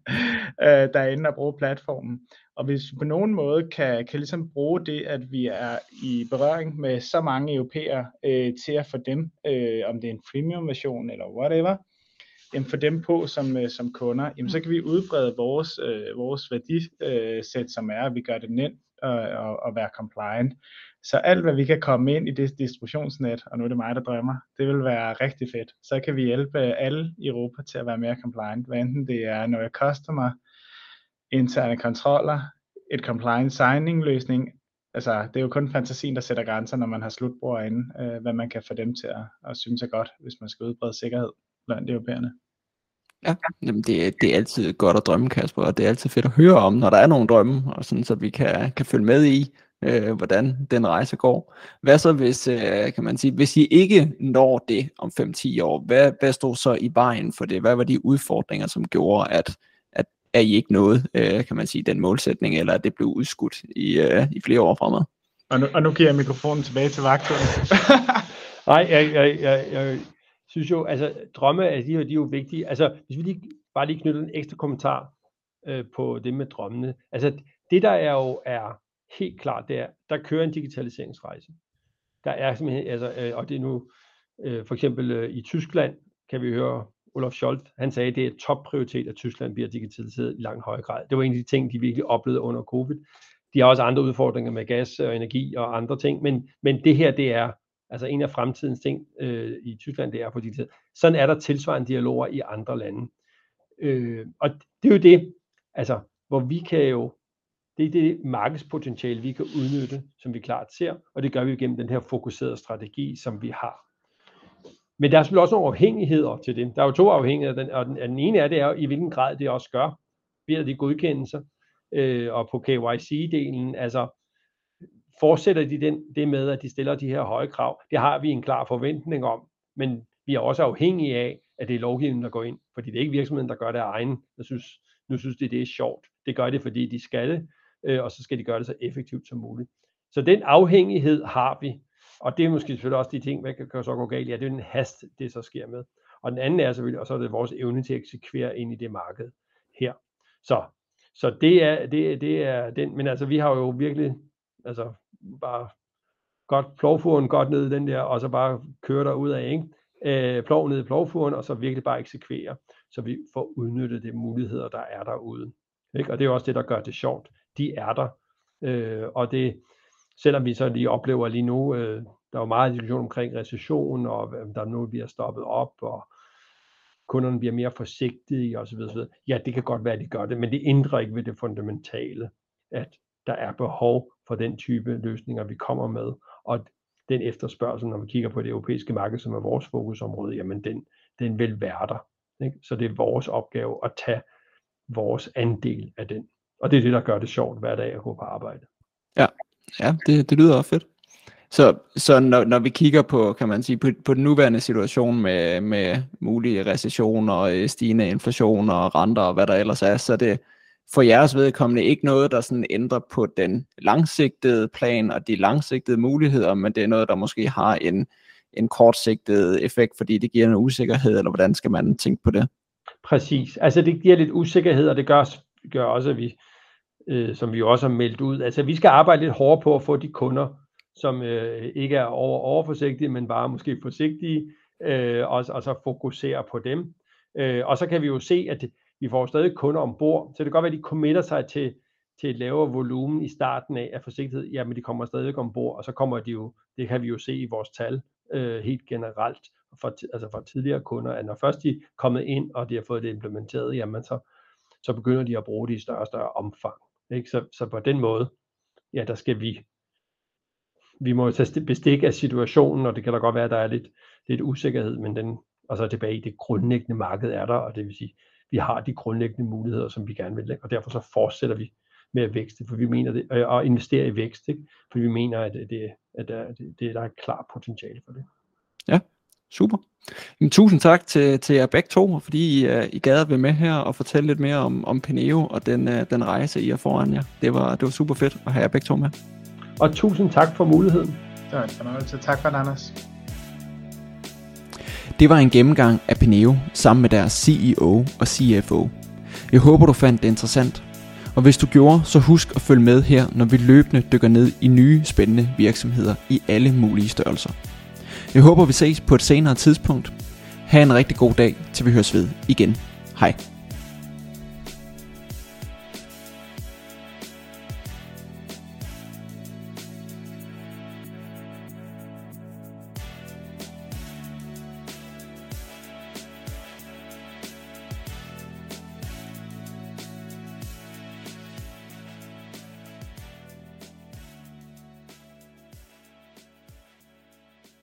øh, der er inde og bruge platformen. Og hvis vi på nogen måde kan, kan ligesom bruge det, at vi er i berøring med så mange europæere, øh, til at få dem, øh, om det er en premium version eller whatever, jamen få dem på som, øh, som kunder, jamen så kan vi udbrede vores, øh, vores værdisæt, øh, som er, at vi gør det nemt at, at, at være compliant. Så alt, hvad vi kan komme ind i det distributionsnet, og nu er det mig, der drømmer, det vil være rigtig fedt. Så kan vi hjælpe alle i Europa til at være mere compliant, hvad enten det er noget customer, interne kontroller, et compliant signing løsning. Altså, det er jo kun fantasien, der sætter grænser, når man har slutbrugere inde, øh, hvad man kan få dem til at, at synes er godt, hvis man skal udbrede sikkerhed blandt europæerne. Ja, jamen det, det er altid godt at drømme, Kasper, og det er altid fedt at høre om, når der er nogle drømme, og sådan, så vi kan, kan følge med i, øh, hvordan den rejse går. Hvad så hvis, øh, kan man sige, hvis I ikke når det om 5-10 år, hvad, hvad stod så i vejen for det? Hvad var de udfordringer, som gjorde, at, at, at I ikke nåede, øh, kan man sige, den målsætning, eller at det blev udskudt i, øh, i flere år fremad? Og nu, og nu giver jeg mikrofonen tilbage til vagten. Nej, jeg, jeg, jeg, jeg synes jo, altså drømme, altså, de, de er jo vigtige. Altså, hvis vi lige, bare lige knytter en ekstra kommentar øh, på det med drømmene. Altså, det der er jo er helt klart, det er, der kører en digitaliseringsrejse. Der er simpelthen, altså, øh, og det er nu, øh, for eksempel øh, i Tyskland, kan vi høre Olaf Scholz, han sagde, at det er topprioritet, at Tyskland bliver digitaliseret i langt højere grad. Det var en af de ting, de virkelig oplevede under covid. De har også andre udfordringer med gas og energi og andre ting, men, men det her, det er altså en af fremtidens ting øh, i Tyskland, det er på digitalisering. Sådan er der tilsvarende dialoger i andre lande. Øh, og det er jo det, altså, hvor vi kan jo det er det markedspotentiale, vi kan udnytte, som vi klart ser, og det gør vi gennem den her fokuserede strategi, som vi har. Men der er selvfølgelig også nogle afhængigheder til det. Der er jo to afhængigheder, og den, den ene er, det er i hvilken grad det også gør, ved de godkendelser, øh, og på KYC-delen, altså fortsætter de den, det med, at de stiller de her høje krav. Det har vi en klar forventning om, men vi er også afhængige af, at det er lovgivningen, der går ind, fordi det er ikke virksomheden, der gør det af egen. Jeg synes, nu synes de, det er sjovt. Det gør det, fordi de skal det, øh, og så skal de gøre det så effektivt som muligt. Så den afhængighed har vi, og det er måske selvfølgelig også de ting, hvad kan så gå galt. Ja, det er den hast, det så sker med. Og den anden er selvfølgelig, og så er det vores evne til at eksekvere ind i det marked her. Så, så det, er, det, det er den, men altså vi har jo virkelig, altså bare godt plovfuren godt ned i den der, og så bare køre der ud af, ikke? Øh, plov ned i plovfuren, og så virkelig bare eksekvere, så vi får udnyttet de muligheder, der er derude. Ikke? Og det er også det, der gør det sjovt de er der. Øh, og det, selvom vi så lige oplever lige nu, øh, der er jo meget diskussion omkring recession, og der nu bliver stoppet op, og kunderne bliver mere forsigtige osv. osv. Ja, det kan godt være, at de gør det, men det ændrer ikke ved det fundamentale, at der er behov for den type løsninger, vi kommer med, og den efterspørgsel, når vi kigger på det europæiske marked, som er vores fokusområde, jamen den, den vil være der. Ikke? Så det er vores opgave at tage vores andel af den. Og det er det, der gør det sjovt hver dag at gå på arbejde. Ja, ja det, det lyder også fedt. Så, så når, når vi kigger på, kan man sige, på, på den nuværende situation med, med mulige recessioner, øh, stigende inflation og renter og hvad der ellers er, så det, for jeres vedkommende ikke noget, der sådan ændrer på den langsigtede plan og de langsigtede muligheder, men det er noget, der måske har en, en kortsigtet effekt, fordi det giver en usikkerhed, eller hvordan skal man tænke på det? Præcis. Altså det giver lidt usikkerhed, og det gør, gør også, at vi, øh, som vi også har meldt ud, altså vi skal arbejde lidt hårdere på at få de kunder, som øh, ikke er over, overforsigtige, men bare måske forsigtige, øh, og, og så fokusere på dem. Øh, og så kan vi jo se, at vi får stadig kunder ombord, så det kan godt være, at de committer sig til, til et lavere volumen i starten af, af forsigtighed, jamen de kommer stadig ombord, og så kommer de jo, det kan vi jo se i vores tal øh, helt generelt, for, altså for tidligere kunder, at når først de er kommet ind, og de har fået det implementeret, jamen så, så begynder de at bruge det i større og større omfang. Ikke? Så, så på den måde, ja, der skal vi, vi må tage bestik af situationen, og det kan da godt være, at der er lidt, lidt usikkerhed, men den, og så tilbage i det grundlæggende marked er der, og det vil sige, vi har de grundlæggende muligheder, som vi gerne vil, og derfor så fortsætter vi med at vækste, for vi mener det, og investere i vækst, ikke? for vi mener, at, det, at der, det, der er et klart potentiale for det. Ja, super. Jamen, tusind tak til, til jer begge to, fordi I, uh, I gad at være med her og fortælle lidt mere om, om Peneo og den, uh, den rejse, I er foran jer. Det var, det var super fedt at have jer begge to med. Og tusind tak for muligheden. Det var en fornøjelse. Tak for det, Anders. Det var en gennemgang af Peneo sammen med deres CEO og CFO. Jeg håber, du fandt det interessant. Og hvis du gjorde, så husk at følge med her, når vi løbende dykker ned i nye spændende virksomheder i alle mulige størrelser. Jeg håber, vi ses på et senere tidspunkt. Ha' en rigtig god dag, til vi høres ved igen. Hej.